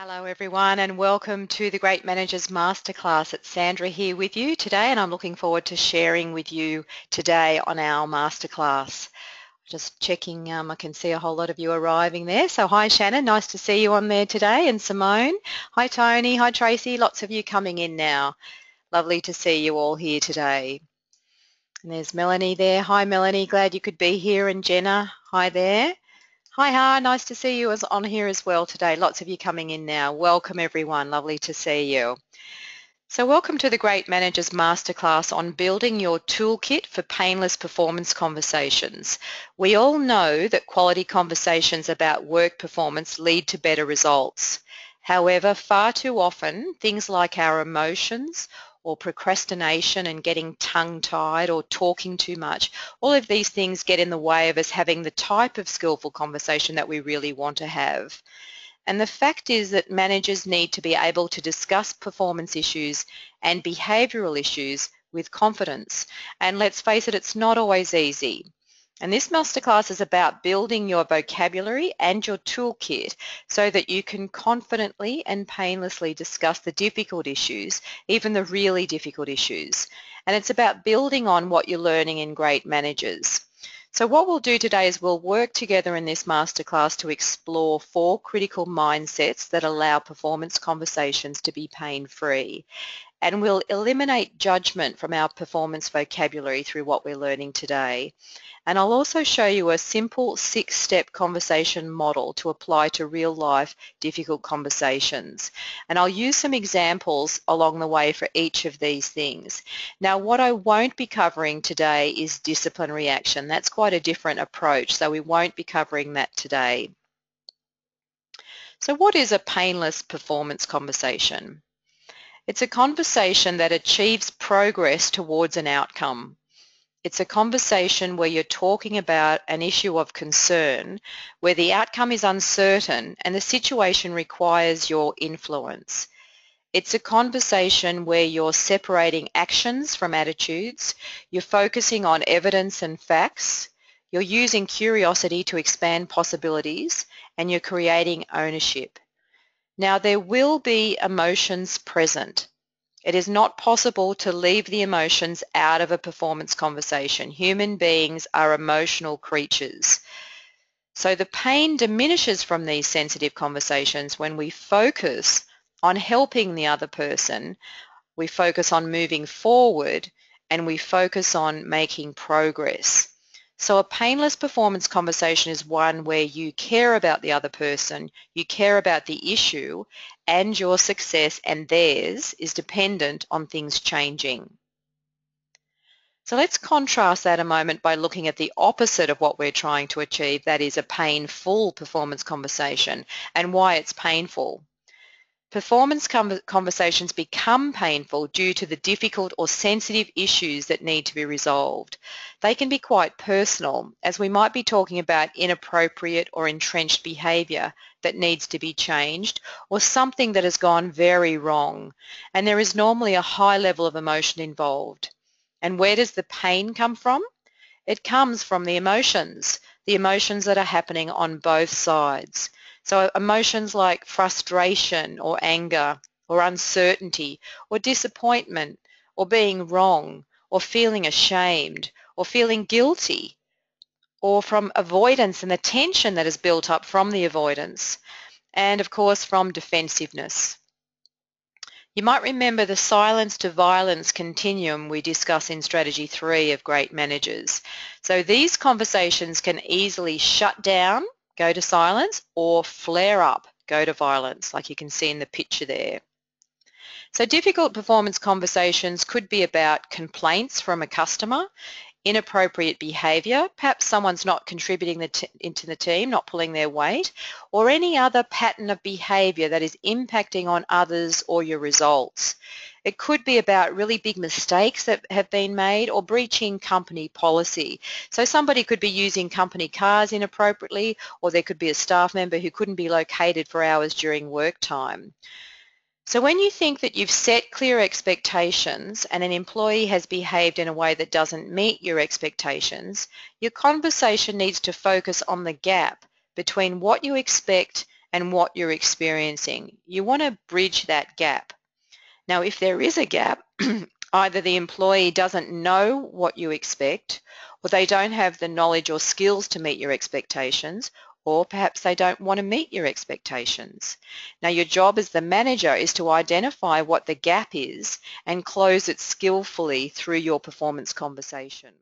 Hello everyone and welcome to the Great Managers Masterclass. It's Sandra here with you today and I'm looking forward to sharing with you today on our masterclass. Just checking, um, I can see a whole lot of you arriving there. So hi Shannon, nice to see you on there today and Simone. Hi Tony, hi Tracy, lots of you coming in now. Lovely to see you all here today. And there's Melanie there. Hi Melanie, glad you could be here and Jenna, hi there. Hi, Ha. Nice to see you on here as well today. Lots of you coming in now. Welcome, everyone. Lovely to see you. So welcome to the Great Managers Masterclass on building your toolkit for painless performance conversations. We all know that quality conversations about work performance lead to better results. However, far too often, things like our emotions or procrastination and getting tongue-tied or talking too much, all of these things get in the way of us having the type of skillful conversation that we really want to have. And the fact is that managers need to be able to discuss performance issues and behavioural issues with confidence. And let's face it, it's not always easy. And this masterclass is about building your vocabulary and your toolkit so that you can confidently and painlessly discuss the difficult issues, even the really difficult issues. And it's about building on what you're learning in Great Managers. So what we'll do today is we'll work together in this masterclass to explore four critical mindsets that allow performance conversations to be pain-free. And we'll eliminate judgment from our performance vocabulary through what we're learning today. And I'll also show you a simple six-step conversation model to apply to real-life difficult conversations. And I'll use some examples along the way for each of these things. Now, what I won't be covering today is disciplinary action. That's quite a different approach, so we won't be covering that today. So what is a painless performance conversation? It's a conversation that achieves progress towards an outcome. It's a conversation where you're talking about an issue of concern where the outcome is uncertain and the situation requires your influence. It's a conversation where you're separating actions from attitudes, you're focusing on evidence and facts, you're using curiosity to expand possibilities, and you're creating ownership. Now there will be emotions present. It is not possible to leave the emotions out of a performance conversation. Human beings are emotional creatures. So the pain diminishes from these sensitive conversations when we focus on helping the other person, we focus on moving forward, and we focus on making progress. So a painless performance conversation is one where you care about the other person, you care about the issue, and your success and theirs is dependent on things changing. So let's contrast that a moment by looking at the opposite of what we're trying to achieve, that is a painful performance conversation and why it's painful. Performance conversations become painful due to the difficult or sensitive issues that need to be resolved. They can be quite personal as we might be talking about inappropriate or entrenched behaviour that needs to be changed or something that has gone very wrong and there is normally a high level of emotion involved. And where does the pain come from? It comes from the emotions, the emotions that are happening on both sides. So emotions like frustration or anger or uncertainty or disappointment or being wrong or feeling ashamed or feeling guilty or from avoidance and the tension that is built up from the avoidance and of course from defensiveness. You might remember the silence to violence continuum we discuss in strategy three of great managers. So these conversations can easily shut down go to silence, or flare up, go to violence, like you can see in the picture there. So difficult performance conversations could be about complaints from a customer, inappropriate behaviour, perhaps someone's not contributing the into the team, not pulling their weight, or any other pattern of behaviour that is impacting on others or your results. It could be about really big mistakes that have been made or breaching company policy. So somebody could be using company cars inappropriately or there could be a staff member who couldn't be located for hours during work time. So when you think that you've set clear expectations and an employee has behaved in a way that doesn't meet your expectations, your conversation needs to focus on the gap between what you expect and what you're experiencing. You want to bridge that gap. Now, if there is a gap, either the employee doesn't know what you expect, or they don't have the knowledge or skills to meet your expectations, or perhaps they don't want to meet your expectations. Now your job as the manager is to identify what the gap is and close it skillfully through your performance conversation.